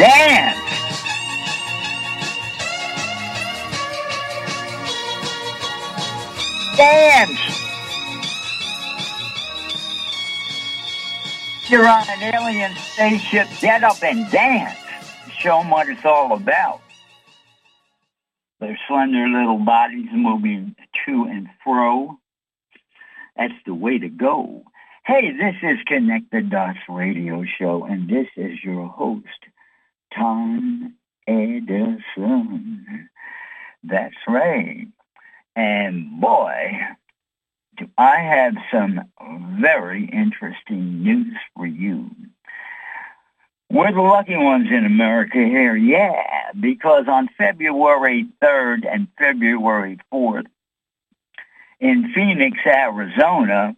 Dance! Dance! You're on an alien spaceship, get up and dance! Show them what it's all about. Their slender little bodies moving to and fro. That's the way to go. Hey, this is Connect the Dots radio show, and this is your host, Tom Edison. That's right. And boy, do I have some very interesting news for you. We're the lucky ones in America here, yeah, because on February 3rd and February 4th, in Phoenix, Arizona,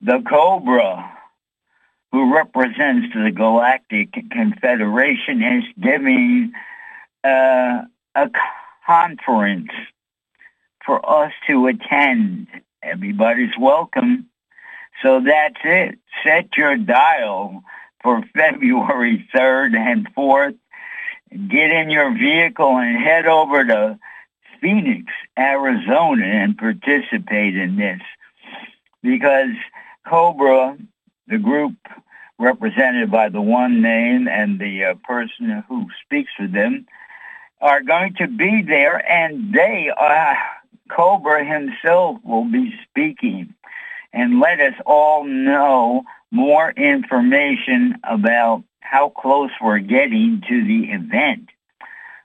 the Cobra, who represents the Galactic Confederation, is giving uh, a conference for us to attend. Everybody's welcome. So that's it. Set your dial for February 3rd and 4th. Get in your vehicle and head over to Phoenix, Arizona and participate in this because Cobra, the group represented by the one name and the uh, person who speaks for them, are going to be there and they, uh, Cobra himself will be speaking and let us all know more information about how close we're getting to the event.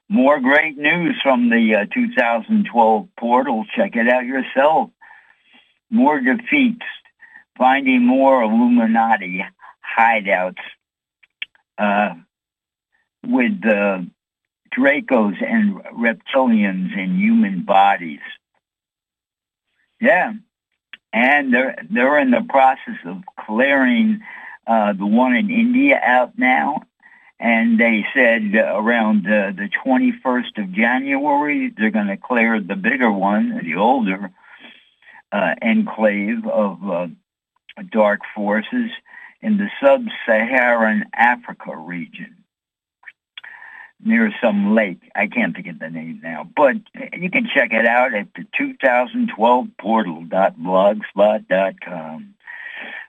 More great news from the uh, 2012 portal. Check it out yourself. More defeats. Finding more Illuminati hideouts uh, with uh, Dracos and reptilians in human bodies. Yeah, and they're they're in the process of clearing uh, the one in India out now, and they said around uh, the 21st of January they're going to clear the bigger one, the older uh, enclave of uh, dark forces in the sub-Saharan Africa region near some lake. I can't think of the name now, but you can check it out at the 2012 portal.blogspot.com.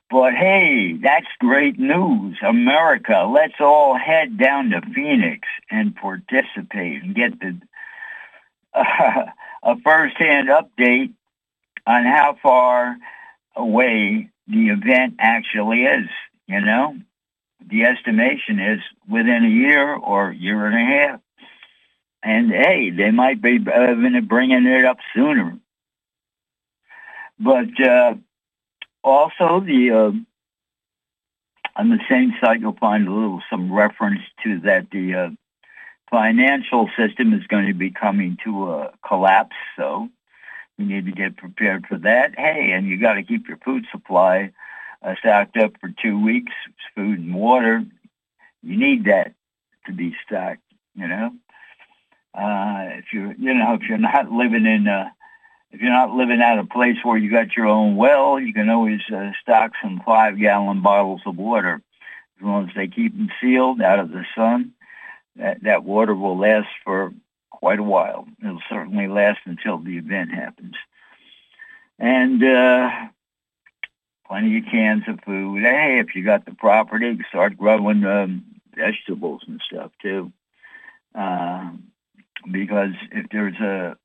But hey, that's great news. America, let's all head down to Phoenix and participate and get the uh, a first-hand update on how far away the event actually is, you know? the estimation is within a year or year and a half. And hey, they might be even bringing it up sooner. But uh, also the uh, on the same site you'll find a little some reference to that the uh, financial system is going to be coming to a collapse. So we need to get prepared for that. Hey, and you got to keep your food supply uh, stocked up for two weeks, food and water. You need that to be stocked, you know. Uh, if you're, you know, if you're not living in, uh, if you're not living at a place where you got your own well, you can always uh, stock some five-gallon bottles of water. As long as they keep them sealed out of the sun, that that water will last for quite a while. It'll certainly last until the event happens. And uh, plenty of cans of food. Hey, if you got the property, start growing um, vegetables and stuff too. Uh, because if there's a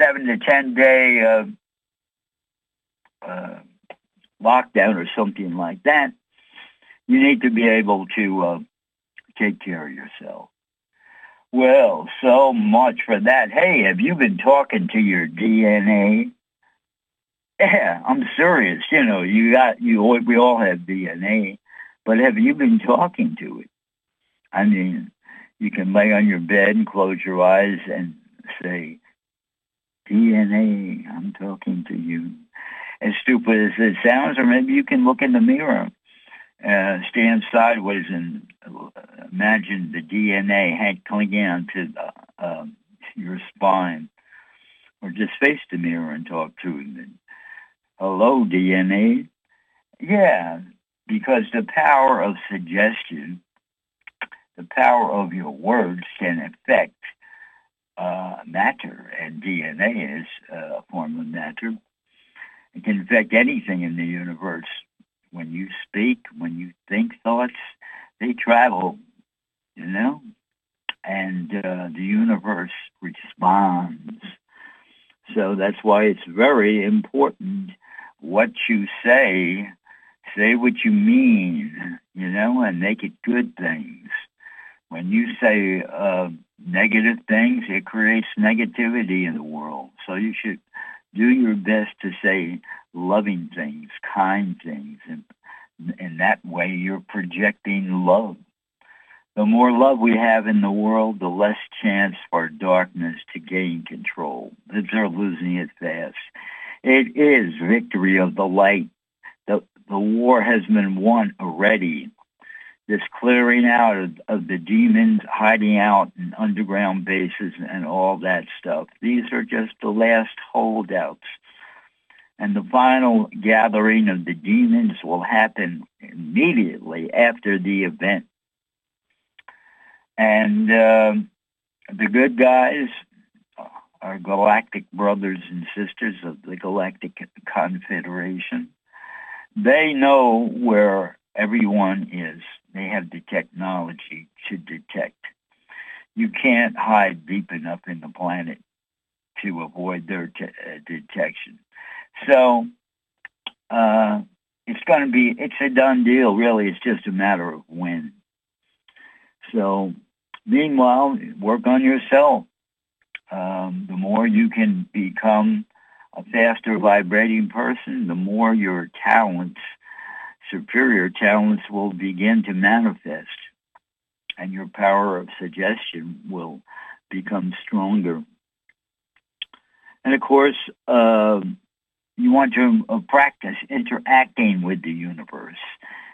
seven to ten day uh, uh, lockdown or something like that, you need to be able to uh, take care of yourself. Well, so much for that. Hey, have you been talking to your DNA? Yeah, I'm serious. You know, you got you. We all have DNA, but have you been talking to it? I mean, you can lay on your bed and close your eyes and say, DNA, I'm talking to you. As stupid as it sounds, or maybe you can look in the mirror, uh, stand sideways and imagine the DNA clinging onto the, uh, your spine, or just face the mirror and talk to it hello, DNA. Yeah, because the power of suggestion, the power of your words can affect uh, matter, and DNA is uh, a form of matter. It can affect anything in the universe. When you speak, when you think thoughts, they travel, you know, and uh, the universe responds. So that's why it's very important what you say. Say what you mean, you know, and make it good things. When you say uh, negative things, it creates negativity in the world. So you should do your best to say loving things, kind things, and in that way you're projecting love. The more love we have in the world, the less chance for darkness to gain control. They're losing it fast. It is victory of the light. The, the war has been won already. This clearing out of, of the demons hiding out in underground bases and all that stuff. These are just the last holdouts. And the final gathering of the demons will happen immediately after the event and uh, the good guys are galactic brothers and sisters of the Galactic Confederation. They know where everyone is. They have the technology to detect. You can't hide deep enough in the planet to avoid their uh, detection. So uh, it's going to be, it's a done deal, really. It's just a matter of when. So Meanwhile, work on yourself. Um, the more you can become a faster vibrating person, the more your talents, superior talents will begin to manifest and your power of suggestion will become stronger. And of course, uh, you want to uh, practice interacting with the universe.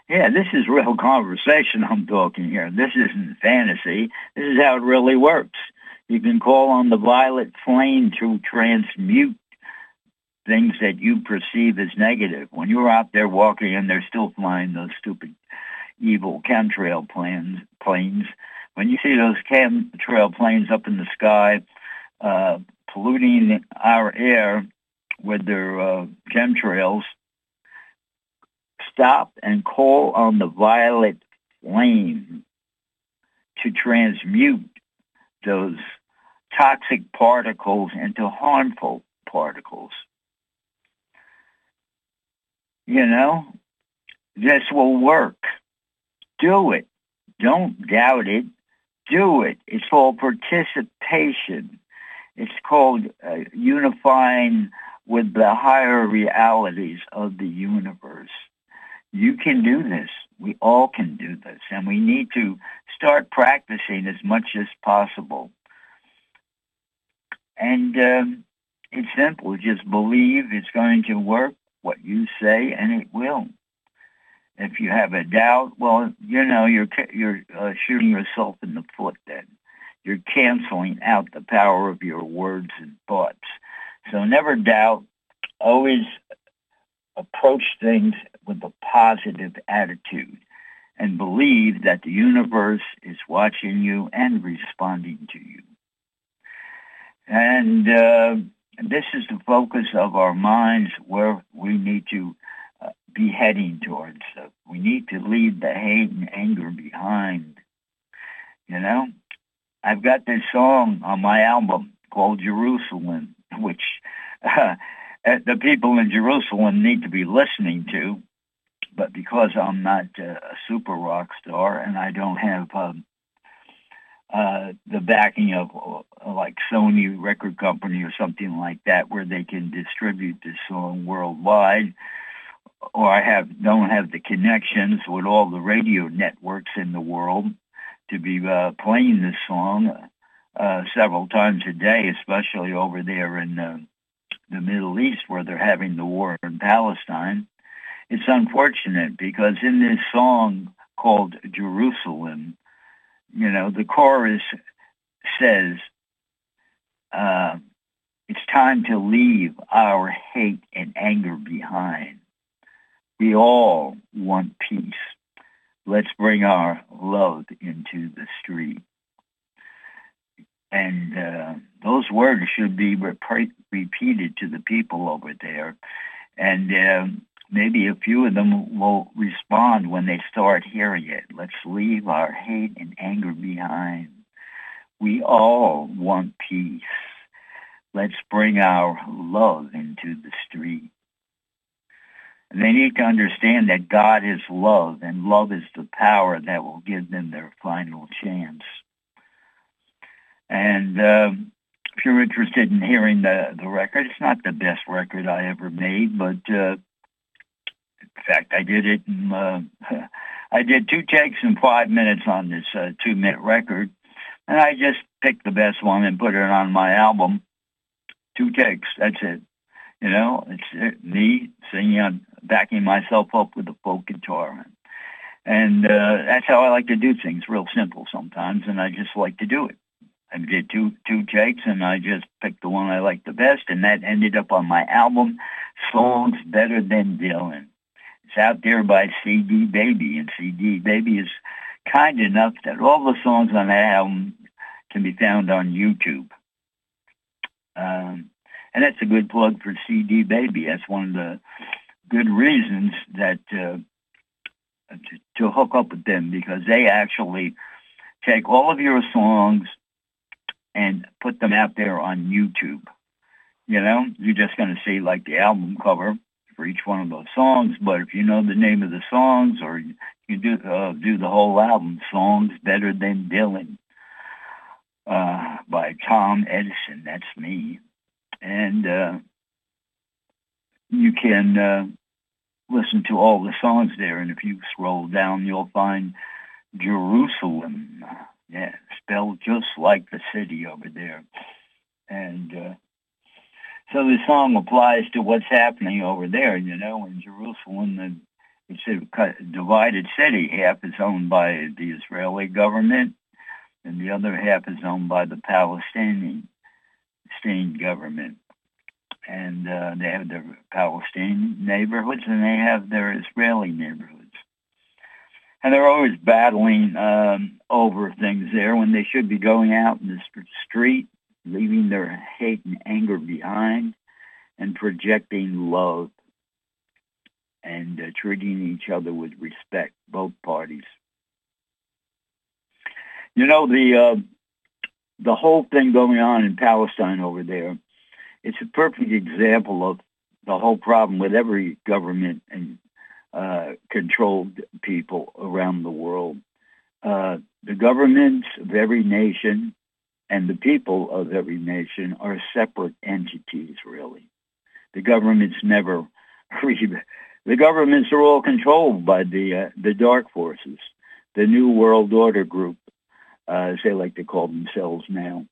Yeah, this is real conversation I'm talking here. This isn't fantasy. This is how it really works. You can call on the violet flame to transmute things that you perceive as negative. When you're out there walking and they're still flying those stupid evil chemtrail planes, planes, when you see those chemtrail planes up in the sky uh, polluting our air with their uh, chemtrails, stop and call on the violet flame to transmute those toxic particles into harmful particles. You know, this will work. Do it. Don't doubt it. Do it. It's called participation. It's called uh, unifying with the higher realities of the universe. You can do this. We all can do this. And we need to start practicing as much as possible. And um, it's simple. Just believe it's going to work, what you say, and it will. If you have a doubt, well, you know, you're, you're uh, shooting yourself in the foot then. You're canceling out the power of your words and thoughts. So never doubt. Always approach things with a positive attitude and believe that the universe is watching you and responding to you. And uh, this is the focus of our minds where we need to uh, be heading towards. We need to leave the hate and anger behind. You know, I've got this song on my album called Jerusalem, which uh, the people in Jerusalem need to be listening to but because I'm not uh, a super rock star and I don't have um, uh, the backing of uh, like Sony record company or something like that, where they can distribute this song worldwide, or I have don't have the connections with all the radio networks in the world to be uh, playing this song uh, several times a day, especially over there in uh, the Middle East where they're having the war in Palestine. It's unfortunate because in this song called Jerusalem, you know, the chorus says, uh, it's time to leave our hate and anger behind. We all want peace. Let's bring our love into the street. And uh, those words should be rep- repeated to the people over there. And uh, maybe a few of them will respond when they start hearing it. Let's leave our hate and anger behind. We all want peace. Let's bring our love into the street. They need to understand that God is love, and love is the power that will give them their final chance. And um, if you're interested in hearing the, the record, it's not the best record I ever made, but uh, in fact, I did it. In, uh, I did two takes in five minutes on this uh, two-minute record, and I just picked the best one and put it on my album. Two takes. That's it. You know, it's it, me singing, on, backing myself up with a folk guitar, and uh, that's how I like to do things. Real simple sometimes, and I just like to do it. I did two two takes, and I just picked the one I liked the best, and that ended up on my album, Songs Better Than Dylan. It's out there by CD Baby, and CD Baby is kind enough that all the songs on that album can be found on YouTube. Um, and that's a good plug for CD Baby. That's one of the good reasons that uh, to, to hook up with them because they actually take all of your songs and put them out there on YouTube. You know, you're just going to see like the album cover for each one of those songs. But if you know the name of the songs, or you do uh, do the whole album, songs better than Dylan uh, by Tom Edison. That's me, and uh, you can uh, listen to all the songs there. And if you scroll down, you'll find Jerusalem. Yeah, spelled just like the city over there. And uh, so the song applies to what's happening over there, you know, in Jerusalem. The it's a divided city. Half is owned by the Israeli government, and the other half is owned by the Palestinian government. And uh, they have their Palestinian neighborhoods, and they have their Israeli neighborhoods and they're always battling um, over things there when they should be going out in the street, leaving their hate and anger behind, and projecting love and uh, treating each other with respect, both parties. You know the uh, the whole thing going on in Palestine over there. It's a perfect example of the whole problem with every government and uh, controlled people around the world. Uh, the governments of every nation and the people of every nation are separate entities, really. The governments never, the governments are all controlled by the uh, the dark forces, the New World Order group, uh, as they like to call themselves now,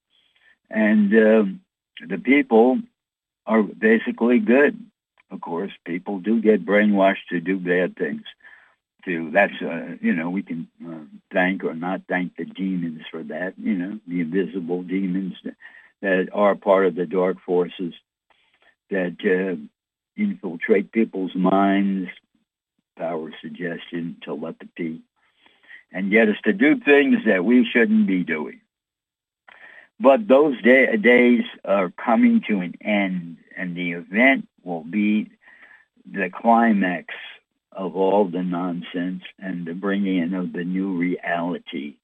and um, the people are basically good of course, people do get brainwashed to do bad things. To that's uh, you know we can uh, thank or not thank the demons for that. You know the invisible demons that, are part of the dark forces that uh, infiltrate people's minds, power suggestion, telepathy, and get us to do things that we shouldn't be doing. But those day- days are coming to an end, and the event will be the climax of all the nonsense and the bringing in of the new reality.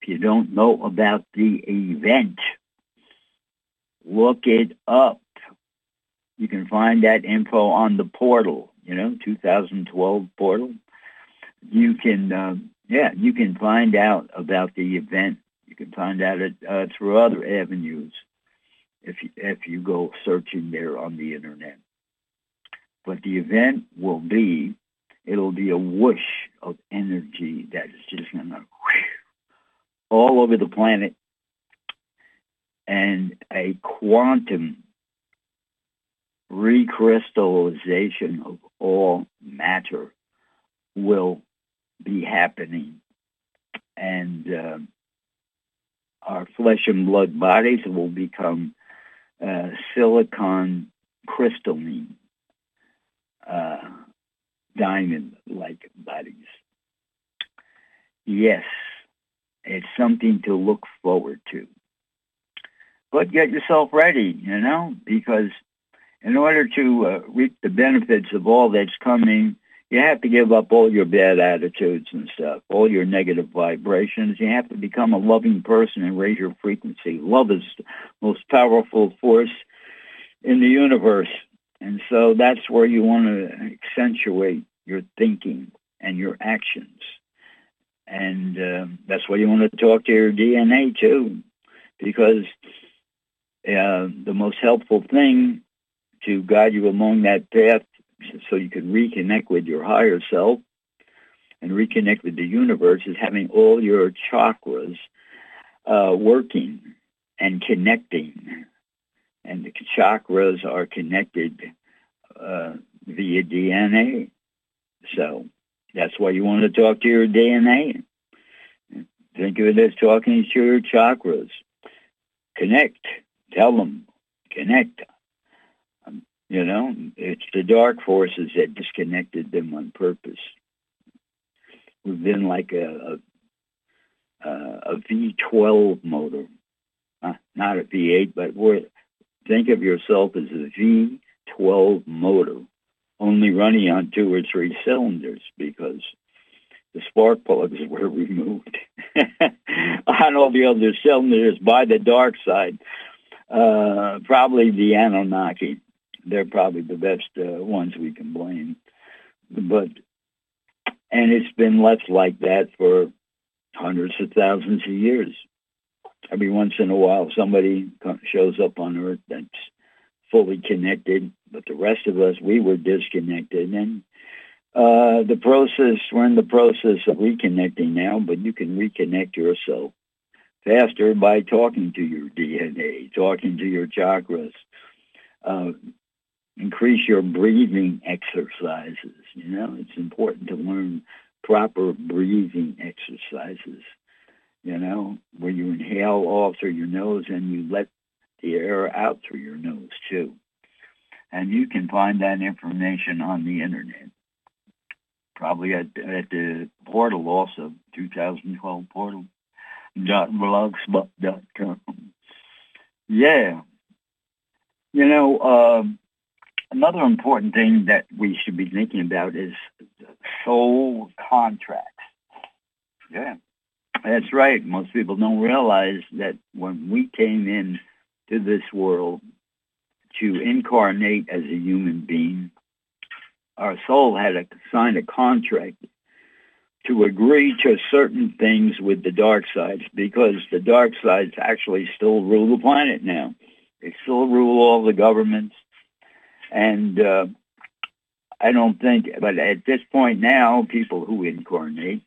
If you don't know about the event, look it up. You can find that info on the portal, you know, 2012 portal. You can, uh, yeah, you can find out about the event. You can find out it uh, through other avenues if you, if you go searching there on the internet. But the event will be, it'll be a whoosh of energy that is just going to all over the planet and a quantum recrystallization of all matter will be happening. And uh, our flesh and blood bodies will become uh, silicon crystalline uh, diamond-like bodies. Yes, it's something to look forward to. But get yourself ready, you know, because in order to uh, reap the benefits of all that's coming, you have to give up all your bad attitudes and stuff, all your negative vibrations. You have to become a loving person and raise your frequency. Love is the most powerful force in the universe. And so that's where you want to accentuate your thinking and your actions. And uh, that's why you want to talk to your DNA too, because uh, the most helpful thing to guide you along that path so you can reconnect with your higher self and reconnect with the universe is having all your chakras uh, working and connecting. And the chakras are connected uh, via DNA. So that's why you want to talk to your DNA. Think of it as talking to your chakras. Connect. Tell them. Connect. Um, you know, it's the dark forces that disconnected them on purpose. We've been like a, a, a V12 motor. Uh, not a V8, but we're, think of yourself as a V12 motor only running on two or three cylinders because the spark plugs were removed on all the other cylinders by the dark side. Uh, probably the Anunnaki. They're probably the best uh, ones we can blame. But and it's been left like that for hundreds of thousands of years. Every once in a while, somebody shows up on Earth that's fully connected, but the rest of us, we were disconnected. And uh, the process, we're in the process of reconnecting now, but you can reconnect yourself faster by talking to your DNA, talking to your chakras. Uh, increase your breathing exercises. You know, it's important to learn proper breathing exercises. You know, where you inhale all through your nose and you let the air out through your nose too. And you can find that information on the internet. Probably at, at the portal also, 2012 portal dot blogspot.com. Yeah. You know, uh, another important thing that we should be thinking about is soul contracts. Yeah. That's right. Most people don't realize that when we came in to this world to incarnate as a human being, our soul had to sign a contract to agree to certain things with the dark sides because the dark sides actually still rule the planet now. They still rule all the governments. And uh, I don't think, but at this point now, people who incarnate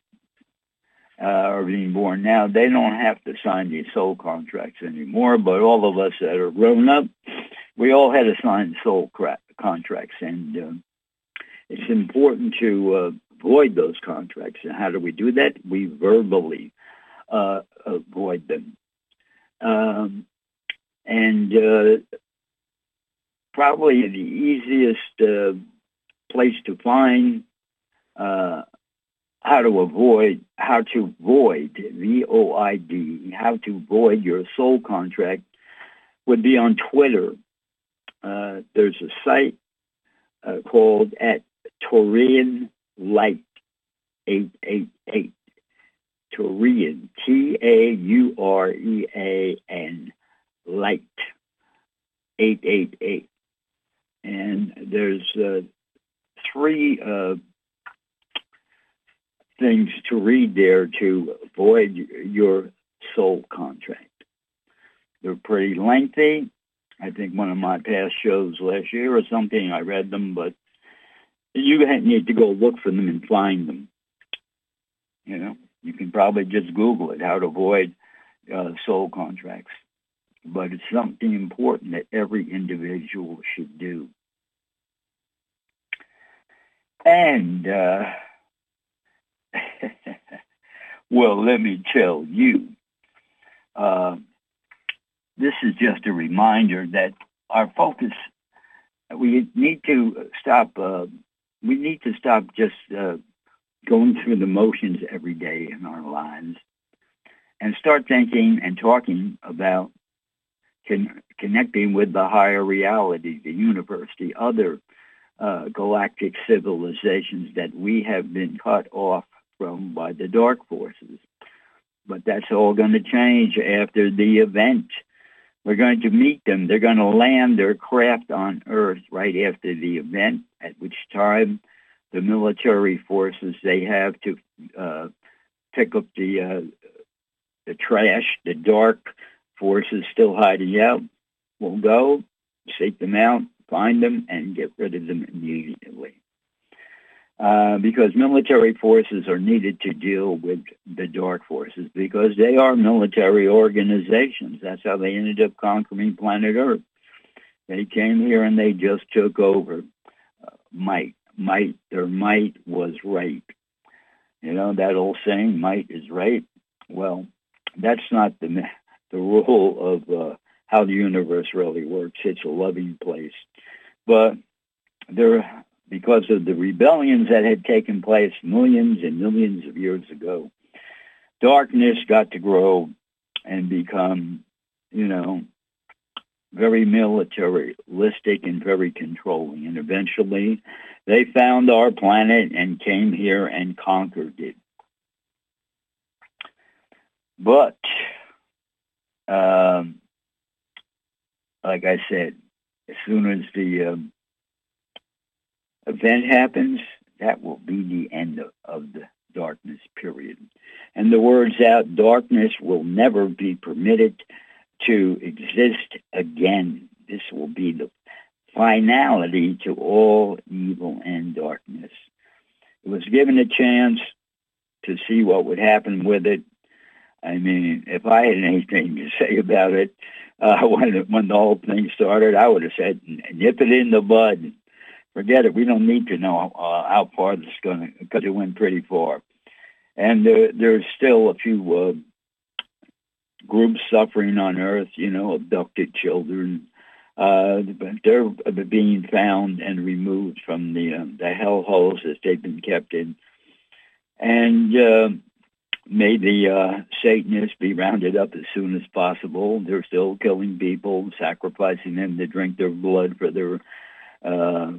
uh, are being born now, they don't have to sign these soul contracts anymore. But all of us that are grown up, we all had to sign soul cra- contracts. And uh, it's important to uh, avoid those contracts. And how do we do that? We verbally uh, avoid them. Um, and uh, probably the easiest uh, place to find uh, how to avoid, how to void, V-O-I-D, how to void your soul contract would be on Twitter. Uh, there's a site uh, called at Taurean Light 888. Taurean, T-A-U-R-E-A-N, Light 888. And there's uh, three uh, things to read there to avoid your soul contract. They're pretty lengthy. I think one of my past shows last year or something, I read them, but you need to go look for them and find them. You know, you can probably just Google it, how to avoid uh, soul contracts. But it's something important that every individual should do. And uh, well, let me tell you, uh, this is just a reminder that our focus, we need to stop uh, we need to stop just uh, going through the motions every day in our lives and start thinking and talking about con- connecting with the higher reality, the universe, the other uh, galactic civilizations that we have been cut off from by the dark forces. But that's all going to change after the event. We're going to meet them. They're going to land their craft on Earth right after the event, at which time the military forces they have to uh, pick up the uh, the trash, the dark forces still hiding out. We'll go, seek them out, find them, and get rid of them immediately. Uh, because military forces are needed to deal with the dark forces because they are military organizations. That's how they ended up conquering planet Earth. They came here and they just took over. Uh, might, might, their might was right. You know that old saying, "Might is right." Well, that's not the the rule of uh, how the universe really works. It's a loving place, but there, because of the rebellions that had taken place millions and millions of years ago, darkness got to grow and become, you know, very militaristic and very controlling. And eventually, they found our planet and came here and conquered it. But, um, like I said, as soon as the um, event happens, that will be the end of, of the darkness period. And the words out, darkness will never be permitted to exist again. This will be the finality to all evil and darkness. It was given a chance to see what would happen with it. I mean, if I had anything to say about it, uh, when when the whole thing started, I would have said, "Nip it in the bud. Forget it. We don't need to know uh, how far this is going because it went pretty far." And uh, there's still a few uh, groups suffering on Earth. You know, abducted children. Uh, they're being found and removed from the uh, the hell holes that they've been kept in, and uh, may the uh, Satanists be rounded up as soon as possible. They're still killing people, sacrificing them to drink their blood for their uh,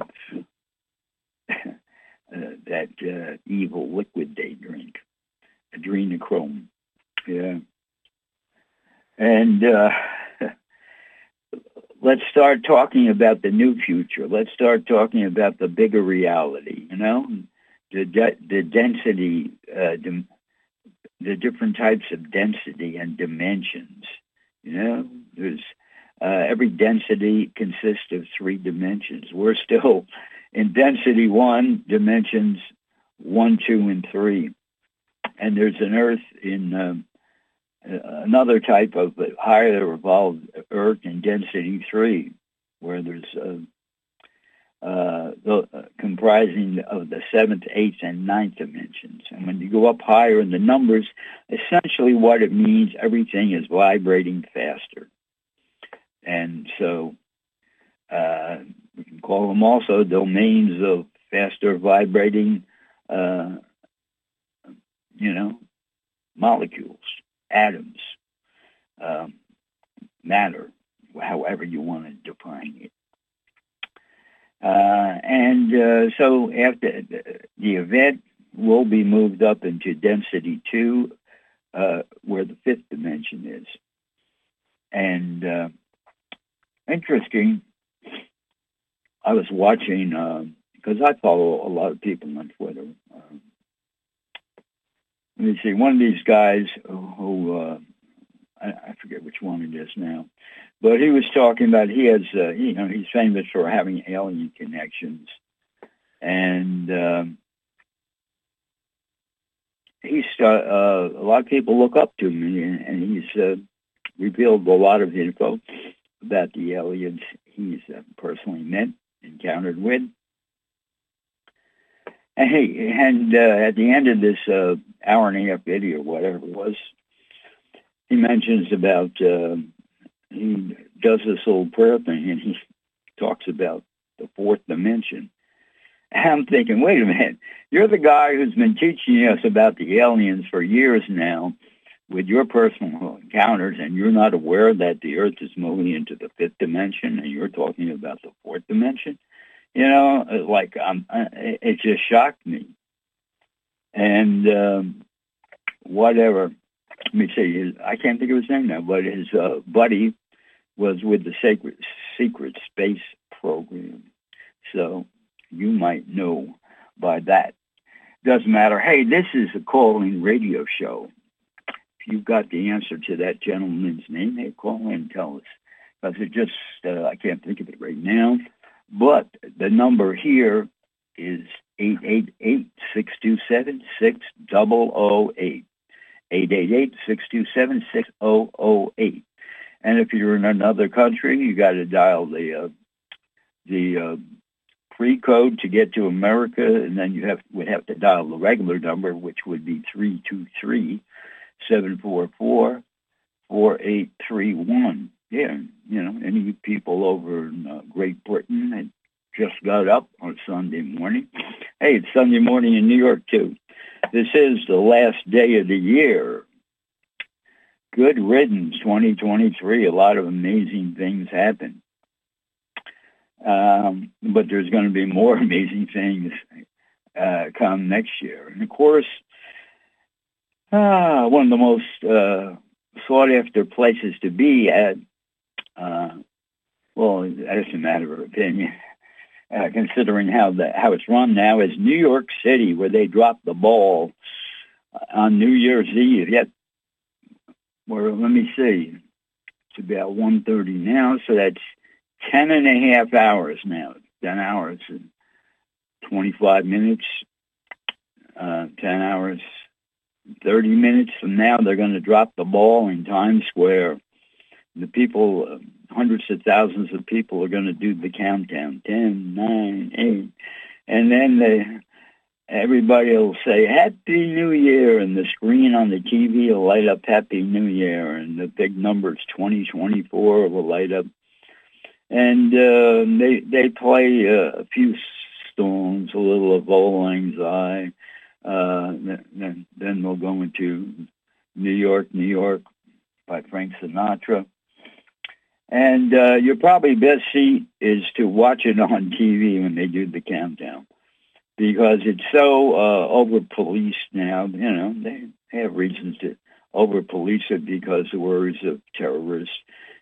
uh, that uh, evil liquid they drink, adrenochrome. Yeah, and uh, let's start talking about the new future. Let's start talking about the bigger reality. You know, the de- the density. Uh, the different types of density and dimensions. You know, there's uh, every density consists of three dimensions. We're still in density one, dimensions one, two, and three. And there's an Earth in um, another type of higher evolved Earth in density three, where there's uh, uh, the, uh, comprising of the seventh, eighth, and ninth dimensions. And when you go up higher in the numbers, essentially what it means, everything is vibrating faster. And so uh, we can call them also domains of faster vibrating, uh, you know, molecules, atoms, um, matter, however you want to define it. Uh, and uh, so after the event will be moved up into density two, uh, where the fifth dimension is. And uh, interesting, I was watching, because uh, I follow a lot of people on Twitter. Um, let me see, one of these guys who, uh, I, I forget which one it is now, but he was talking about he has, uh, you know, he's famous for having alien connections, and um, he's uh, uh, a lot of people look up to him, and, and he's uh, revealed a lot of info about the aliens he's personally met, encountered with. And, he, and uh, at the end of this uh, hour and a half video, whatever it was, he mentions about uh, he does this old prayer thing and he talks about the fourth dimension. I'm thinking, wait a minute, you're the guy who's been teaching us about the aliens for years now with your personal encounters, and you're not aware that the Earth is moving into the fifth dimension, and you're talking about the fourth dimension. You know, like um, it just shocked me. And um, whatever, let me see, I can't think of his name now, but his uh, buddy was with the Sacred Secret Space Program. So you might know by that. Doesn't matter. Hey, this is a calling radio show. You've got the answer to that gentleman's name, hey, call and tell us. Because it just, uh, I can't think of it right now. But the number here is 888-627-6008. 888-627-6008. And if you're in another country, you got to dial the uh, the uh, free code to get to America, and then you have would have to dial the regular number, which would be three two three seven four four four eight three one. Yeah, you know, any people over in uh, Great Britain that just got up on Sunday morning. Hey, it's Sunday morning in New York too. This is the last day of the year good riddance 2023. A lot of amazing things happen. Um, but there's going to be more amazing things uh, come next year. And of course, uh, one of the most uh, sought after places to be at, uh, well, that's a matter of opinion. Uh, considering how the how it's run now, is New York City, where they dropped the ball on New Year's Eve. Yet well, let me see. It's about 1.30 now, so that's 10 and a half hours now. 10 hours and 25 minutes, uh, 10 hours, 30 minutes from now, they're going to drop the ball in Times Square. The people, hundreds of thousands of people are going to do the countdown. 10, 9, 8. And then they everybody will say Happy New Year, and the screen on the TV will light up Happy New Year, and the big numbers 2024 will light up. And uh, they they play uh, a few stones, a little of Lang Syne. Uh, then then they'll go into New York, New York by Frank Sinatra. And uh, your probably best seat is to watch it on TV when they do the countdown because it's so uh, over policed now. You know, they have reasons to over police it because of worries of terrorists.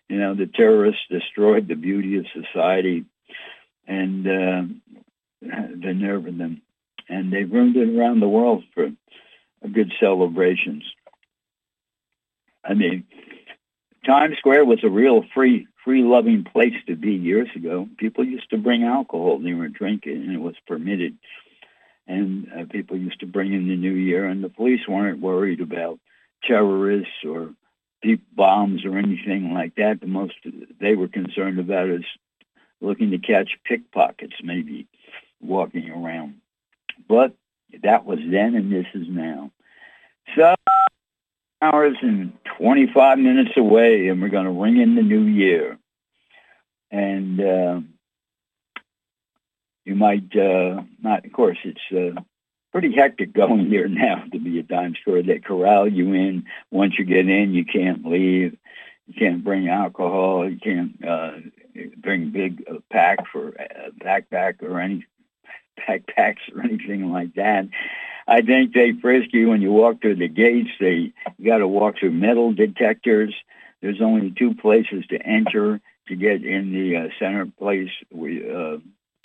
You know, the terrorists destroyed the beauty of society and uh, the nerve of them. And they've ruined it around the world for good celebrations. I mean, Times Square was a real free, free-loving place to be years ago. People used to bring alcohol; they were drinking, and it was permitted and uh, people used to bring in the new year, and the police weren't worried about terrorists or deep bombs or anything like that. The most they were concerned about is looking to catch pickpockets, maybe walking around. But that was then, and this is now. So hours and 25 minutes away, and we're going to ring in the new year. And uh, you might uh, not. Of course, it's uh, pretty hectic going there now to be a dime store. They corral you in. Once you get in, you can't leave. You can't bring alcohol. You can't uh, bring big uh, pack for uh, backpack or any backpacks or anything like that. I think they frisk you when you walk through the gates. They you got to walk through metal detectors. There's only two places to enter to get in the uh, center place. We uh,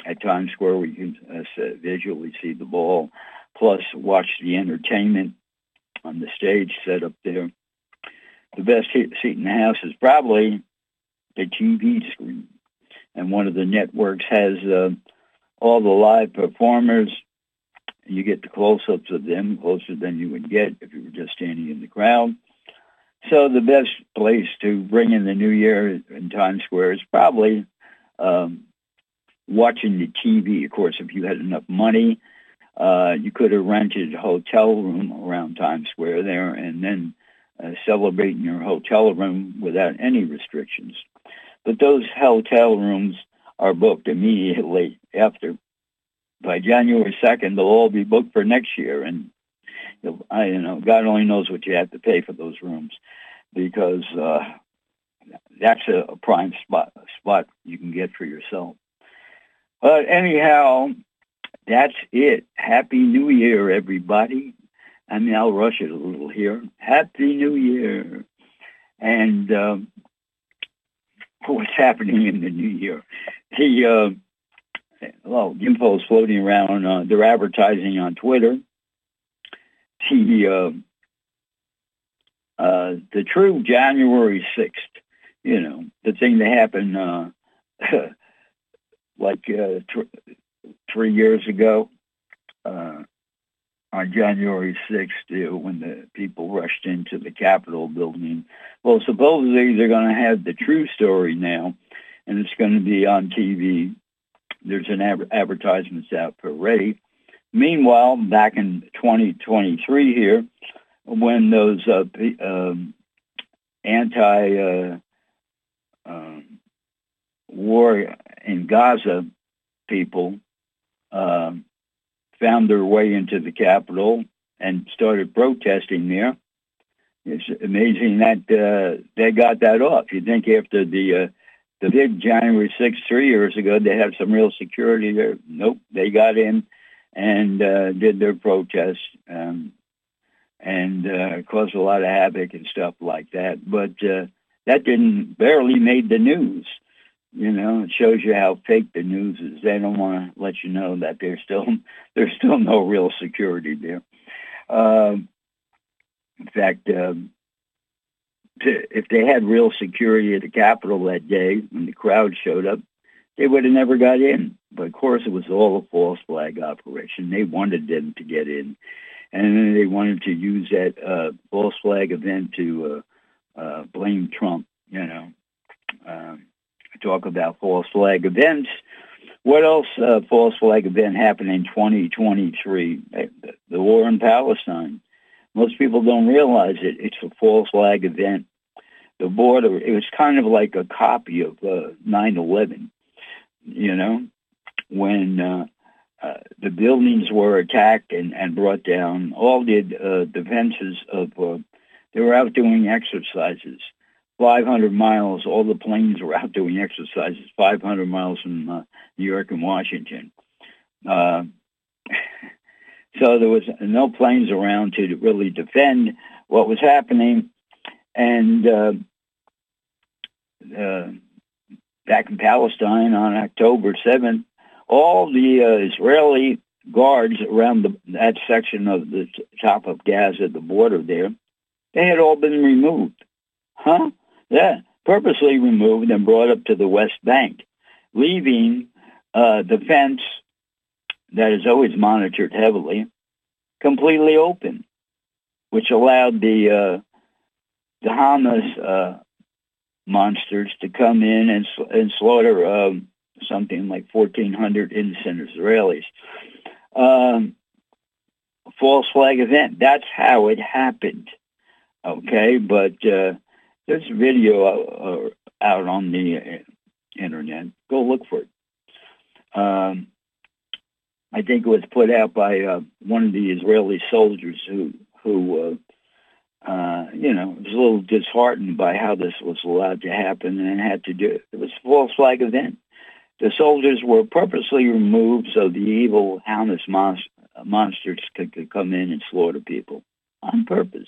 at Times Square where you can uh, visually see the ball, plus watch the entertainment on the stage set up there. The best seat in the house is probably the TV screen. And one of the networks has uh, all the live performers. You get the close-ups of them, closer than you would get if you were just standing in the crowd. So the best place to bring in the new year in Times Square is probably um, watching the TV. Of course, if you had enough money, uh, you could have rented a hotel room around Times Square there and then uh, celebrate in your hotel room without any restrictions. But those hotel rooms are booked immediately after by January 2nd, they'll all be booked for next year. And, I, you know, God only knows what you have to pay for those rooms because uh, that's a, a prime spot, spot you can get for yourself. But anyhow, that's it. Happy New Year, everybody. I mean, I'll rush it a little here. Happy New Year. And um, what's happening in the new year? The uh, well, info is floating around. Uh, they're advertising on Twitter. The uh, uh, the true January sixth. You know, the thing that happened uh, like uh, th- three years ago uh, on January 6th uh, when the people rushed into the Capitol building. Well, supposedly they're going to have the true story now, and it's going to be on TV. There's an ad- advertisement out for Ray. Meanwhile, back in 2023 here, when those uh, um, anti uh, um, war in Gaza people um, found their way into the Capitol and started protesting there. It's amazing that uh, they got that off. You think after the uh, the big January 6th three years ago, they had some real security there. Nope, they got in and uh, did their protest um, and uh, caused a lot of havoc and stuff like that. But uh, that didn't barely made the news. You know, it shows you how fake the news is. They don't want to let you know that there's still there's still no real security there. Uh, in fact, uh, if they had real security at the Capitol that day when the crowd showed up, they would have never got in. But of course, it was all a false flag operation. They wanted them to get in, and then they wanted to use that uh, false flag event to uh, uh, blame Trump. You know. Um, talk about false flag events. What else uh, false flag event happened in 2023? The war in Palestine. Most people don't realize it. It's a false flag event. The border, it was kind of like a copy of uh, 9-11, you know, when uh, uh, the buildings were attacked and, and brought down, all the uh, defenses of, uh, they were out doing exercises 500 miles. All the planes were out doing exercises 500 miles from uh, New York and Washington. Uh, so there was no planes around to really defend what was happening. And uh, uh back in Palestine on October 7th, all the uh, Israeli guards around the, that section of the top of Gaza, the border there, they had all been removed. Huh? Yeah, purposely removed and brought up to the West Bank, leaving uh, the fence that is always monitored heavily completely open, which allowed the uh, the Hamas uh, monsters to come in and, and slaughter um, something like 1,400 innocent Israelis. Um, false flag event. That's how it happened. Okay, but uh, there's a video uh, out on the uh, internet. Go look for it. Um, I think it was put out by uh, one of the Israeli soldiers who, who uh, uh, you know, was a little disheartened by how this was allowed to happen and had to do it. It was a false flag event. The soldiers were purposely removed so the evil Hamas monsters could, could come in and slaughter people on purpose.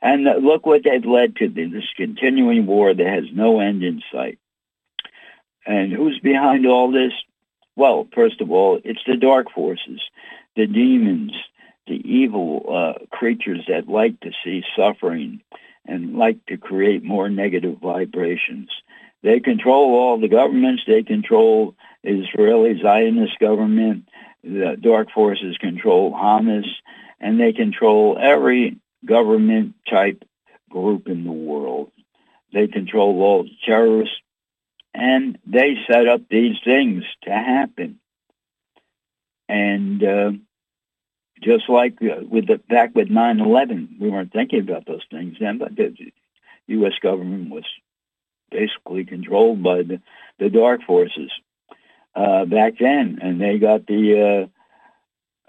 And look what they've led to, this continuing war that has no end in sight. And who's behind all this? Well, first of all, it's the dark forces, the demons, the evil uh, creatures that like to see suffering and like to create more negative vibrations. They control all the governments. They control Israeli Zionist government. The dark forces control Hamas and they control every government type group in the world. They control all the terrorists, and they set up these things to happen. And uh, just like uh, with the back with 9/11, we weren't thinking about those things then, but the U.S. government was basically controlled by the, the dark forces uh, back then, and they got the uh,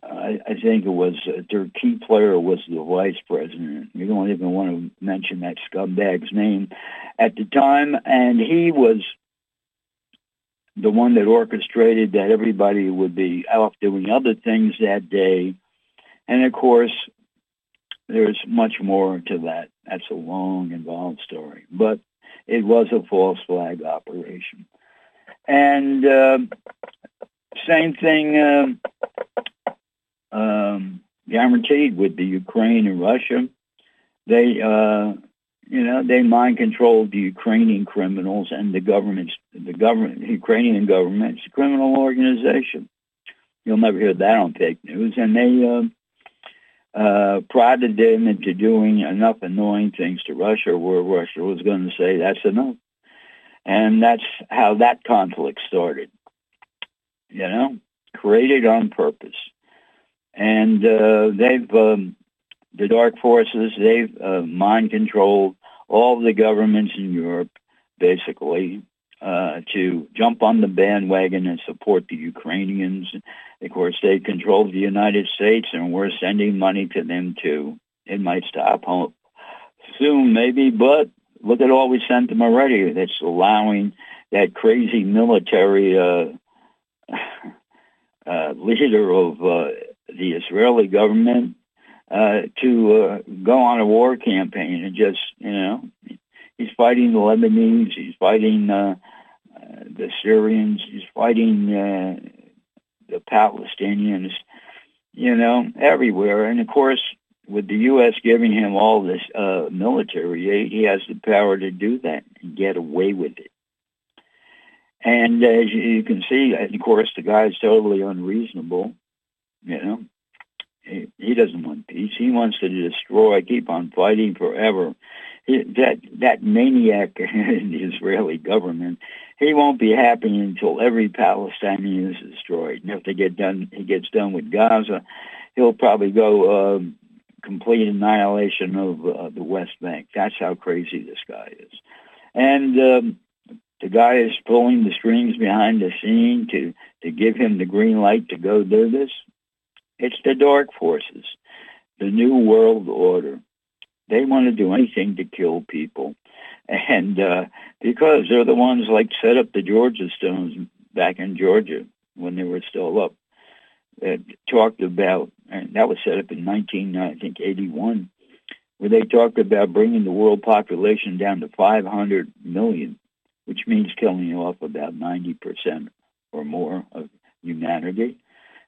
I, I think it was uh, their key player was the vice president. We don't even want to mention that scumbag's name at the time, and he was the one that orchestrated that everybody would be off doing other things that day. And of course, there's much more to that. That's a long, involved story, but it was a false flag operation. And uh, same thing. Uh, um, guaranteed with the Ukraine and Russia. They, uh, you know, they mind controlled the Ukrainian criminals and the government's, the government, Ukrainian government's criminal organization. You'll never hear that on fake news. And they uh, uh, prodded them into doing enough annoying things to Russia where Russia was going to say, that's enough. And that's how that conflict started, you know, created on purpose and uh, they've um, the dark forces they've uh, mind controlled all the governments in Europe basically uh, to jump on the bandwagon and support the Ukrainians. Of course, they control the United States, and we're sending money to them too. It might stop soon, maybe, but look at all we sent them already. That's allowing that crazy military uh, uh, leader of uh, the Israeli government uh, to uh, go on a war campaign and just, you know, he's fighting the Lebanese, he's fighting uh, uh, the Syrians, he's fighting uh, the Palestinians, you know, everywhere. And of course, with the U.S. giving him all this uh, military aid, he has the power to do that and get away with it. And as you can see, of course, the guy's totally unreasonable. You know, he, he doesn't want peace. He wants to destroy, keep on fighting forever. He, that that maniac in the Israeli government, he won't be happy until every Palestinian is destroyed. And if they get done, he gets done with Gaza, he'll probably go uh, complete annihilation of uh, the West Bank. That's how crazy this guy is. And um, the guy is pulling the strings behind the scene to to give him the green light to go do this. It's the dark forces, the new world order. They want to do anything to kill people. And uh, because they're the ones like set up the Georgia Stones back in Georgia when they were still up, that talked about, and that was set up in 19, I think, 81, where they talked about bringing the world population down to 500 million, which means killing off about 90% or more of humanity.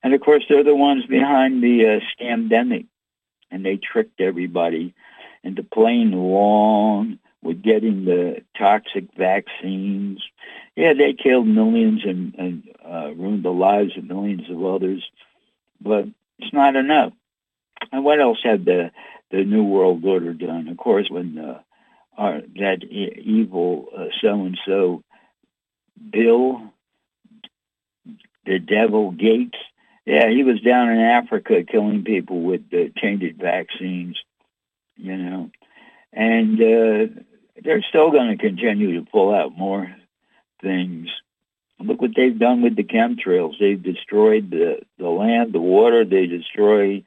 And of course, they're the ones behind the uh, scamdemic, and they tricked everybody into playing along with getting the toxic vaccines. Yeah, they killed millions and, and uh, ruined the lives of millions of others, but it's not enough. And what else had the the New World Order done? Of course, when uh, our, that e- evil so and so Bill, the devil Gates, yeah, he was down in Africa killing people with the tainted vaccines, you know. And uh, they're still going to continue to pull out more things. Look what they've done with the chemtrails. They've destroyed the, the land, the water. They destroy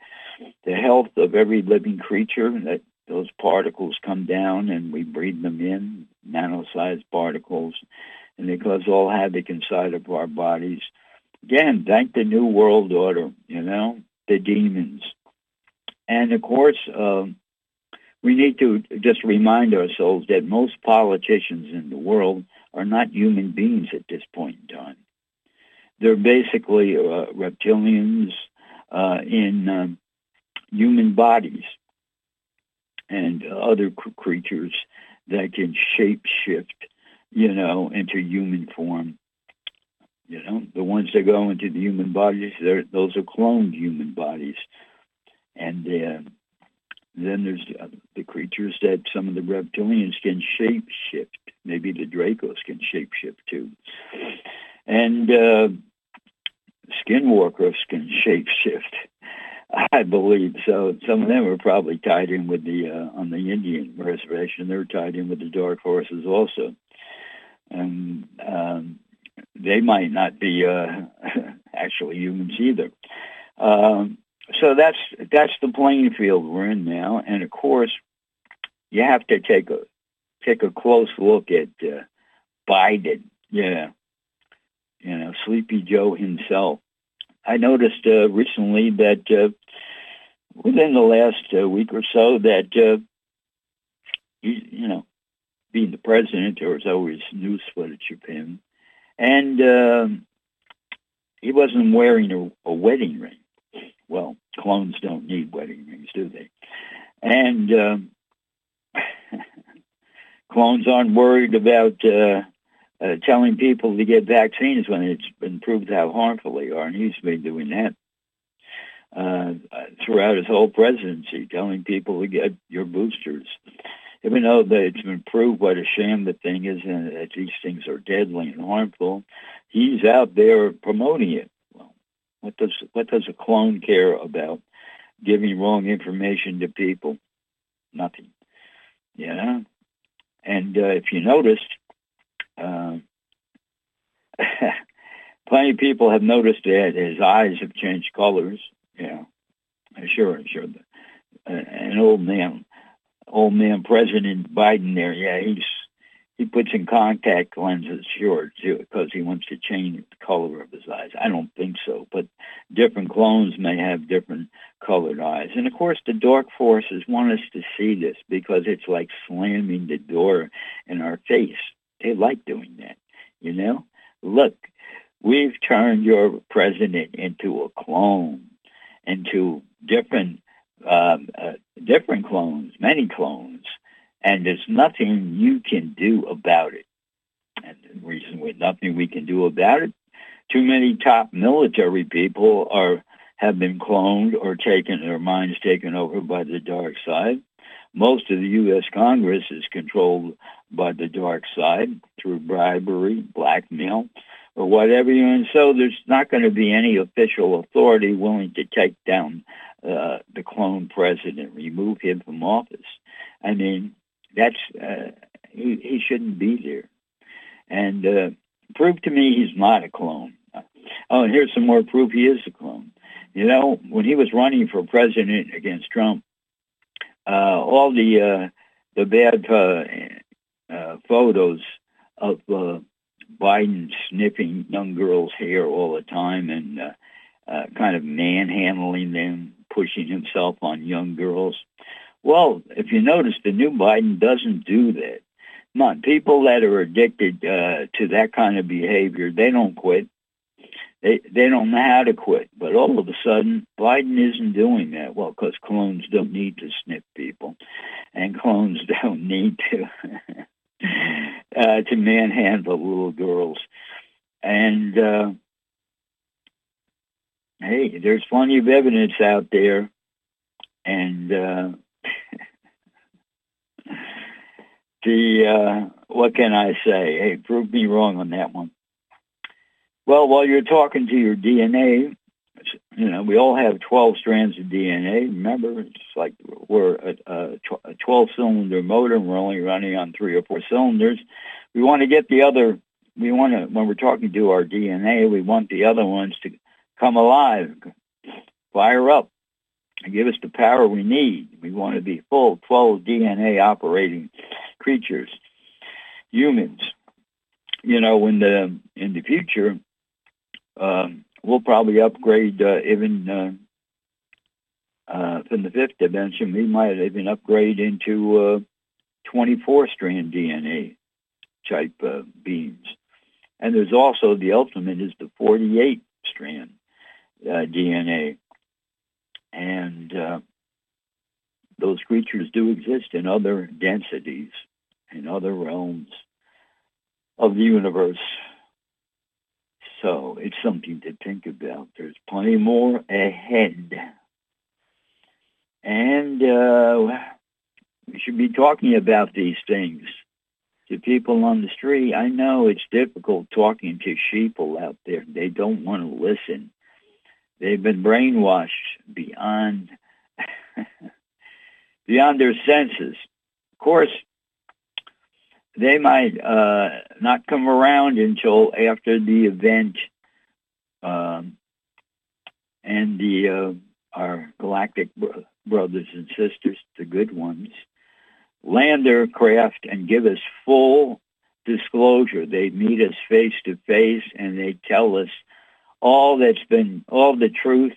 the health of every living creature. That those particles come down and we breathe them in, nano-sized particles, and they cause all havoc inside of our bodies. Again, thank the New World Order, you know, the demons. And of course, uh, we need to just remind ourselves that most politicians in the world are not human beings at this point in time. They're basically uh, reptilians uh, in um, human bodies and other cr- creatures that can shape shift, you know, into human form. You know, the ones that go into the human bodies, those are cloned human bodies. And uh, then there's the, uh, the creatures that some of the reptilians can shape shift. Maybe the Dracos can shape shift too. And uh, skinwalkers can shape shift. I believe so. Some of them are probably tied in with the uh, on the Indian reservation. They're tied in with the dark forces also. And um, they might not be uh, actually humans either. Um, so that's that's the playing field we're in now, and of course, you have to take a take a close look at uh, Biden. Yeah, you know, Sleepy Joe himself. I noticed uh, recently that uh, within the last uh, week or so that uh, you, you know, being the president, there was always news footage of him, and um, he wasn't wearing a, a wedding ring. Well, clones don't need wedding rings, do they? And um, clones aren't worried about uh, uh, telling people to get vaccines when it's been proved how harmful they are, and he's been doing that uh, throughout his whole presidency, telling people to get your boosters. Even though it's been proved what a sham the thing is and that these things are deadly and harmful, he's out there promoting it. Well, what does what does a clone care about giving wrong information to people? Nothing. Yeah. And uh, if you noticed, uh, plenty of people have noticed that his eyes have changed colors. Yeah, sure, sure. Uh, an old man, old man President Biden there. Yeah, he's he puts in contact lenses, sure, too, because he wants to change the color of his eyes. I don't think so, but different clones may have different colored eyes. And of course, the dark forces want us to see this because it's like slamming the door in our face. They like doing that, you know? Look, we've turned your president into a clone, into different, um, uh, different clones, many clones and there's nothing you can do about it. And the reason with nothing we can do about it, too many top military people are have been cloned or taken their minds taken over by the dark side. Most of the U.S. Congress is controlled by the dark side through bribery, blackmail, or whatever. And so there's not going to be any official authority willing to take down uh, the clone president, remove him from office. I mean, that's uh, he, he shouldn't be there. And uh, prove to me he's not a clone. Oh, and here's some more proof he is a clone. You know, when he was running for president against Trump, uh, all the uh, the bad uh, uh, photos of uh, Biden sniffing young girls' hair all the time and uh, uh, kind of manhandling them, pushing himself on young girls. Well, if you notice, the new Biden doesn't do that. Come on, people that are addicted uh, to that kind of behavior, they don't quit. They they don't know how to quit. But all of a sudden, Biden isn't doing that. Well, because clones don't need to sniff people, and clones don't need to uh, to manhandle little girls. And uh, hey, there's plenty of evidence out there, and uh, the uh, what can I say? Hey, prove me wrong on that one. Well, while you're talking to your DNA, you know, we all have 12 strands of DNA. Remember, it's like we're a, a 12-cylinder motor. And we're only running on three or four cylinders. We want to get the other. We want to, when we're talking to our DNA, we want the other ones to come alive, fire up give us the power we need. We want to be full 12 DNA operating creatures, humans. You know, in the in the future, um, we'll probably upgrade uh, even uh, uh, from the fifth dimension. We might even upgrade into 24 strand DNA type uh, beings. And there's also the ultimate is the 48 strand uh, DNA and uh, those creatures do exist in other densities, in other realms of the universe. So it's something to think about. There's plenty more ahead. And uh, we should be talking about these things to people on the street. I know it's difficult talking to sheeple out there. They don't want to listen. They've been brainwashed beyond beyond their senses. Of course, they might uh, not come around until after the event um, and the uh, our galactic brothers and sisters, the good ones, land their craft and give us full disclosure. They meet us face to face and they tell us all that's been, all the truth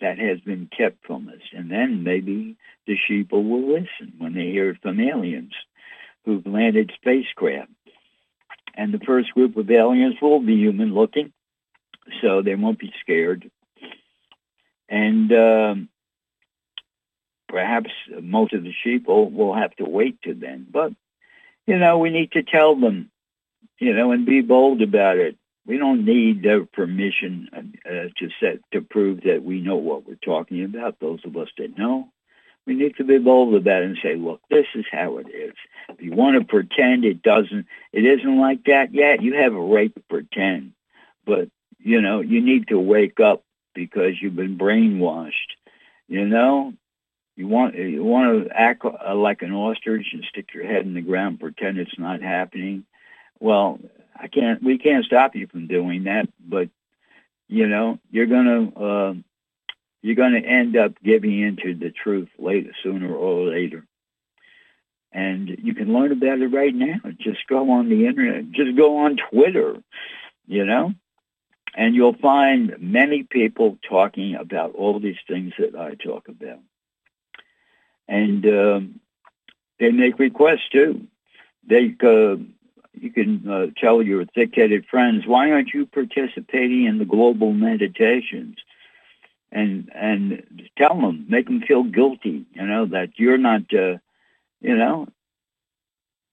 that has been kept from us. And then maybe the sheep will listen when they hear from aliens who've landed spacecraft. And the first group of aliens will be human looking, so they won't be scared. And um, perhaps most of the sheep will, will have to wait to then. But, you know, we need to tell them, you know, and be bold about it. We don't need their permission uh, to set to prove that we know what we're talking about. Those of us that know, we need to be bold about it and say, "Look, this is how it is." If you want to pretend it doesn't, it isn't like that yet. You have a right to pretend, but you know you need to wake up because you've been brainwashed. You know, you want you want to act like an ostrich and stick your head in the ground, pretend it's not happening. Well, I can't. We can't stop you from doing that, but you know you're gonna uh, you're gonna end up giving into the truth later, sooner or later. And you can learn about it right now. Just go on the internet. Just go on Twitter. You know, and you'll find many people talking about all these things that I talk about. And um, they make requests too. They uh, you can uh, tell your thick-headed friends, why aren't you participating in the global meditations? And and tell them, make them feel guilty, you know, that you're not, uh, you know,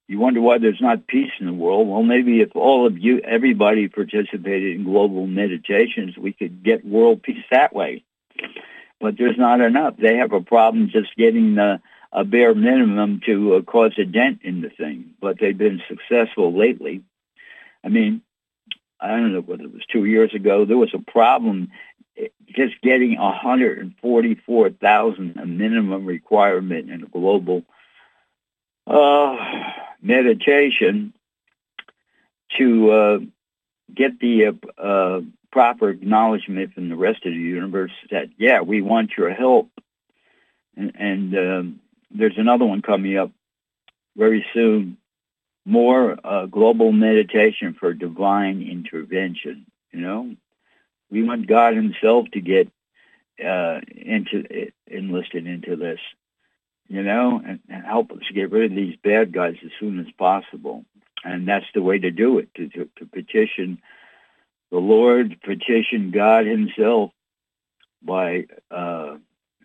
you wonder why there's not peace in the world. Well, maybe if all of you, everybody participated in global meditations, we could get world peace that way. But there's not enough. They have a problem just getting the a bare minimum to uh, cause a dent in the thing, but they've been successful lately. I mean, I don't know whether it was two years ago, there was a problem eh, just getting 144,000 a minimum requirement in a global uh, meditation to uh, get the uh, uh proper acknowledgement from the rest of the universe that, yeah, we want your help. And, and um, there's another one coming up very soon. More uh, global meditation for divine intervention. You know, we want God Himself to get uh, into enlisted into this. You know, and, and help us get rid of these bad guys as soon as possible. And that's the way to do it: to, to, to petition the Lord, petition God Himself by uh,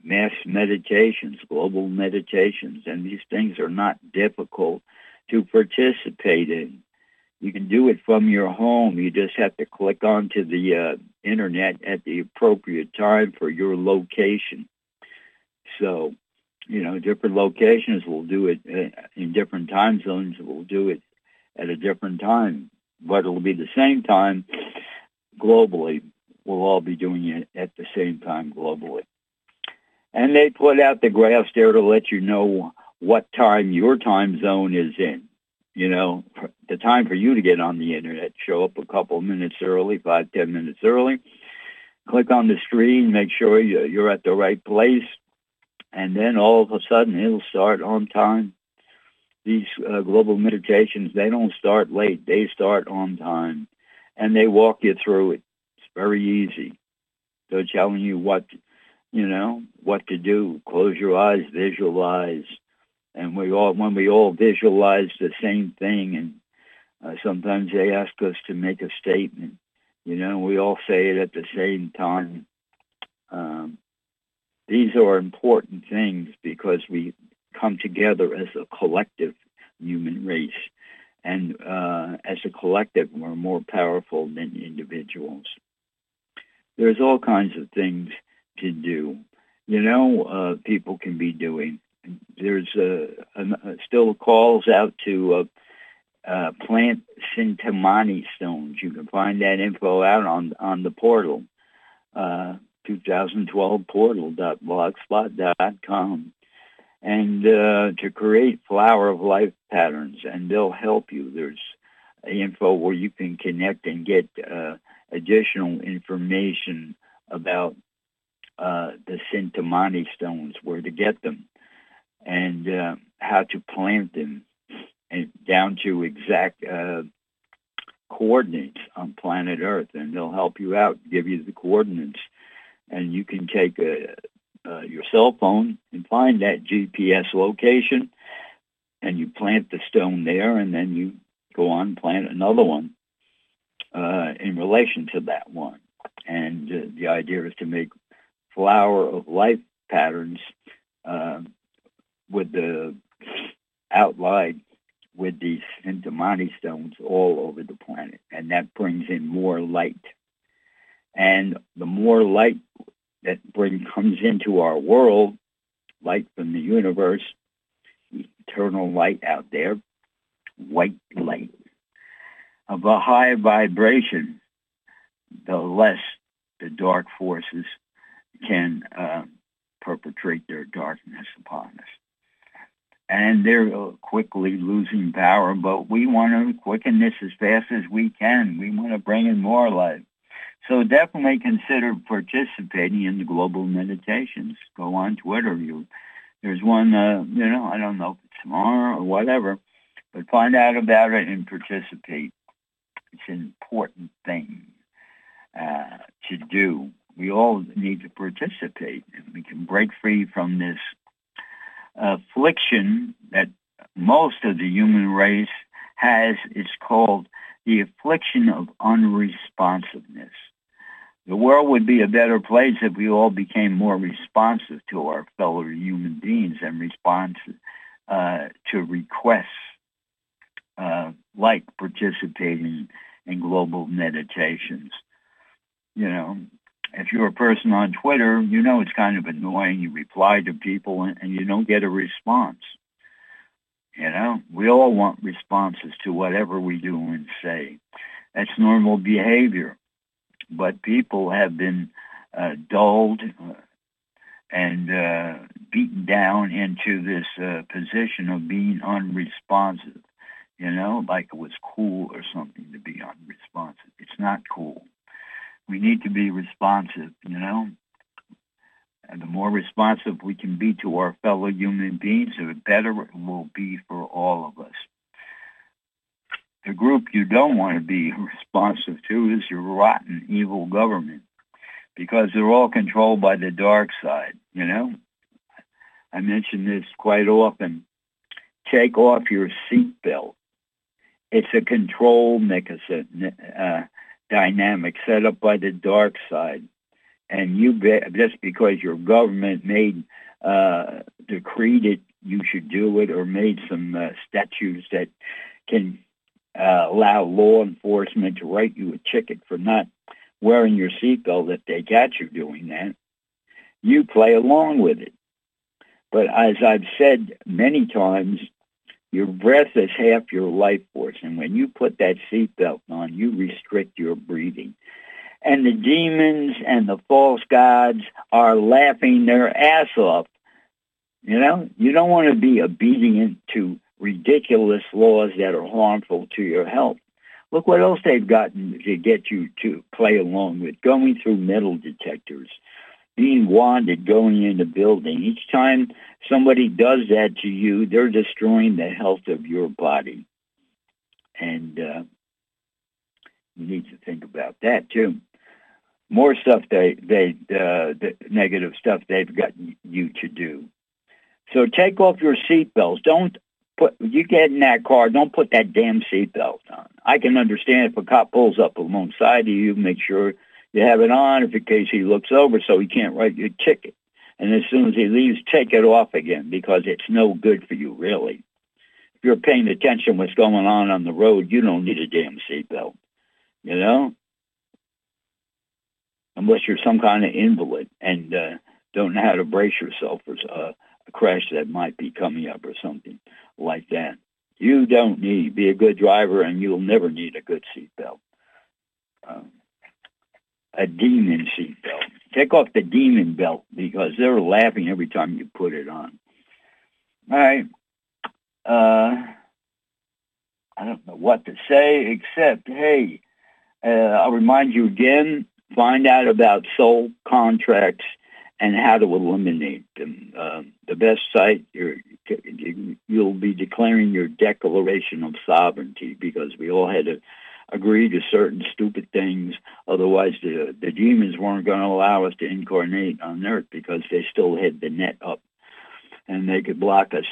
mass meditations, global meditations, and these things are not difficult to participate in. You can do it from your home. You just have to click onto the uh, internet at the appropriate time for your location. So, you know, different locations will do it uh, in different time zones. Will do it at a different time, but it'll be the same time globally. We'll all be doing it at the same time globally. And they put out the graphs there to let you know what time your time zone is in. You know, the time for you to get on the internet, show up a couple minutes early, five, ten minutes early, click on the screen, make sure you're at the right place, and then all of a sudden it'll start on time. These uh, global meditations, they don't start late, they start on time, and they walk you through it. It's very easy. They're telling you what you know, what to do. Close your eyes, visualize. And we all, when we all visualize the same thing, and uh, sometimes they ask us to make a statement, you know, we all say it at the same time. Um, these are important things because we come together as a collective human race. And uh, as a collective, we're more powerful than individuals. There's all kinds of things to do. You know, uh, people can be doing. There's uh, still calls out to uh, uh, plant Cintamani stones. You can find that info out on on the portal, uh, 2012 portal.blogspot.com, and uh, to create flower of life patterns, and they'll help you. There's info where you can connect and get uh, additional information about uh, the Cintamani stones, where to get them, and uh, how to plant them, and down to exact uh, coordinates on planet Earth, and they'll help you out, give you the coordinates, and you can take a, uh, your cell phone and find that GPS location, and you plant the stone there, and then you go on and plant another one uh, in relation to that one. And uh, the idea is to make flower of life patterns uh, with the outline with these Cintamani stones all over the planet. And that brings in more light. And the more light that bring, comes into our world, light from the universe, eternal light out there, white light of a high vibration, the less the dark forces can uh, perpetrate their darkness upon us. And they're quickly losing power, but we want to quicken this as fast as we can. We want to bring in more light. So definitely consider participating in the global meditations. Go on Twitter. You, there's one, uh, you know, I don't know if it's tomorrow or whatever, but find out about it and participate. It's an important thing uh, to do. We all need to participate. And we can break free from this affliction that most of the human race has. It's called the affliction of unresponsiveness. The world would be a better place if we all became more responsive to our fellow human beings and responsive uh, to requests uh, like participating in global meditations. You know, if you're a person on Twitter, you know it's kind of annoying. You reply to people and, and you don't get a response. You know, we all want responses to whatever we do and say. That's normal behavior. But people have been uh, dulled uh, and uh, beaten down into this uh, position of being unresponsive you know, like it was cool or something to be unresponsive. It's not cool. We need to be responsive, you know. And the more responsive we can be to our fellow human beings, the better it will be for all of us. The group you don't want to be responsive to is your rotten, evil government because they're all controlled by the dark side, you know. I mention this quite often. Take off your seatbelt it's a control mechanism, uh, dynamic set up by the dark side. And you just because your government made uh, decreed it, you should do it, or made some uh, statutes that can uh, allow law enforcement to write you a ticket for not wearing your seatbelt if they catch you doing that. You play along with it. But as I've said many times, your breath is half your life force, and when you put that seatbelt on, you restrict your breathing. And the demons and the false gods are laughing their ass off. You know, you don't want to be obedient to ridiculous laws that are harmful to your health. Look what else they've gotten to get you to play along with, going through metal detectors, being wanted going in the building. Each time somebody does that to you, they're destroying the health of your body. And uh, you need to think about that too. More stuff they they uh, the negative stuff they've got you to do. So take off your seatbelts. Don't put you get in that car. Don't put that damn seatbelt on. I can understand if a cop pulls up alongside of you, make sure you have it on in case he looks over so he can't write your ticket. And as soon as he leaves, take it off again because it's no good for you, really. If you're paying attention what's going on on the road, you don't need a damn seatbelt, you know? Unless you're some kind of invalid and uh, don't know how to brace yourself for uh, a crash that might be coming up or something like that. You don't need, be a good driver and you'll never need a good seatbelt. Um, a demon seat belt. Take off the demon belt because they're laughing every time you put it on. All right. Uh, I don't know what to say except, hey, uh, I'll remind you again, find out about soul contracts and how to eliminate them. Uh, the best site, you will be declaring your Declaration of Sovereignty because we all had to agree to certain stupid things. Otherwise, the, the demons weren't going to allow us to incarnate on Earth because they still had the net up and they could block us.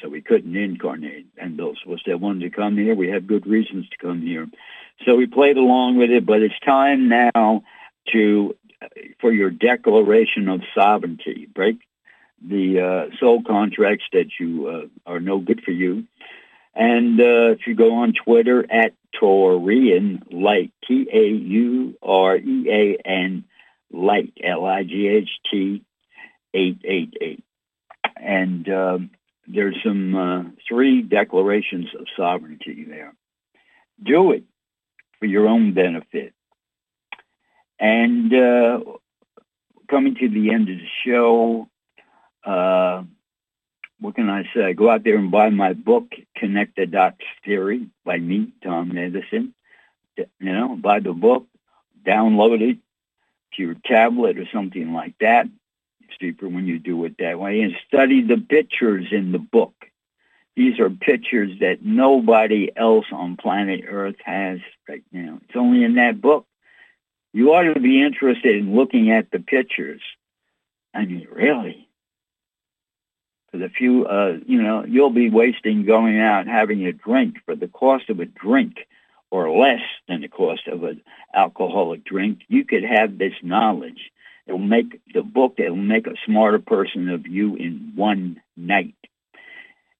So we couldn't incarnate. And those of us that wanted to come here, we had good reasons to come here. So we played along with it, but it's time now to for your declaration of sovereignty. Break the uh, soul contracts that you uh, are no good for you. And uh, if you go on Twitter at Taurean Light, T A U R E A N Light, L I G H T 888. And um, there's some uh, three declarations of sovereignty there. Do it for your own benefit. And uh, coming to the end of the show, uh, what can I say? Go out there and buy my book, Connect the Dots Theory by me, Tom Edison. You know, buy the book, download it to your tablet or something like that. It's cheaper when you do it that way. And study the pictures in the book. These are pictures that nobody else on planet Earth has right now. It's only in that book you ought to be interested in looking at the pictures. I mean, really? For the few, uh, you know, you'll be wasting going out having a drink for the cost of a drink or less than the cost of an alcoholic drink. You could have this knowledge. It'll make the book, it'll make a smarter person of you in one night.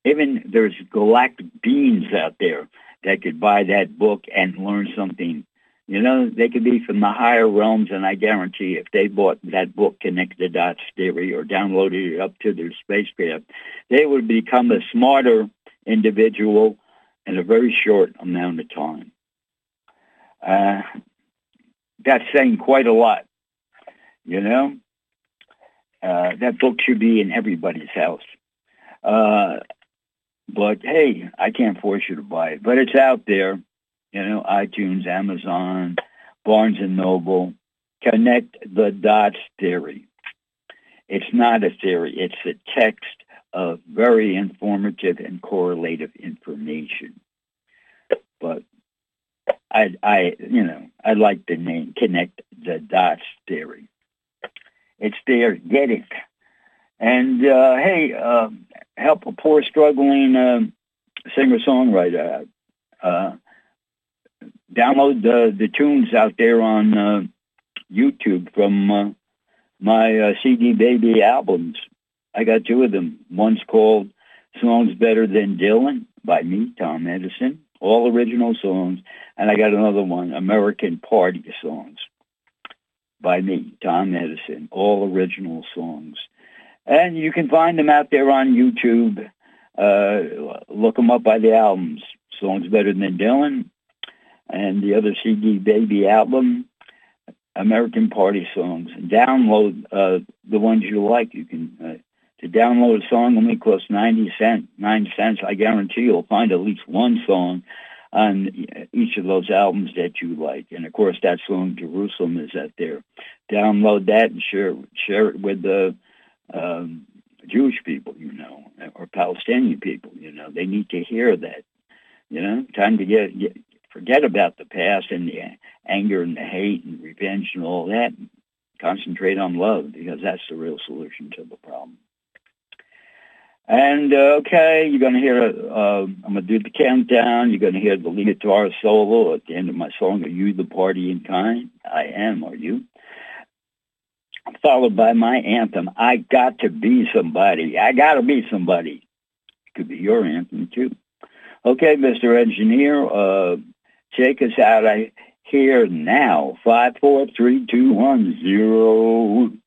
Even there's galactic beings out there that could buy that book and learn something you know, they could be from the higher realms, and I guarantee if they bought that book, Connect the Dots Theory, or downloaded it up to their spacecraft, they would become a smarter individual in a very short amount of time. Uh, that's saying quite a lot, you know? Uh, that book should be in everybody's house. Uh, but hey, I can't force you to buy it, but it's out there you know, iTunes, Amazon, Barnes and Noble. Connect the dots theory. It's not a theory. It's a text of very informative and correlative information. But I, I, you know, I like the name Connect the Dots theory. It's there. Get it. And uh, hey, uh, help a poor struggling uh, singer-songwriter. Uh, download the the tunes out there on uh, YouTube from uh, my uh, CD Baby albums. I got two of them. One's called "Songs Better Than Dylan" by me, Tom Edison, all original songs, and I got another one, "American Party Songs" by me, Tom Edison, all original songs. And you can find them out there on YouTube. Uh, look them up by the albums. Songs Better Than Dylan, and the other CD Baby album, American Party Songs. Download uh, the ones you like. You can uh, to download a song only costs ninety cents. Nine cents. I guarantee you'll find at least one song on each of those albums that you like. And of course, that song Jerusalem is out there. Download that and share share it with the um, Jewish people, you know, or Palestinian people. You know, they need to hear that. You know, time to get, get forget about the past and the anger and the hate and revenge and all that. Concentrate on love because that's the real solution to the problem. And uh, okay, you're going to hear, uh, I'm going to do the countdown. You're going to hear the lead guitar solo at the end of my song, Are You the Party in Kind? I am, are you? Followed by my anthem, I Got to Be Somebody. I Got to Be Somebody. It could be your anthem, too. Okay, Mr. Engineer, uh, Check us out here now. Five, four, three, two, one,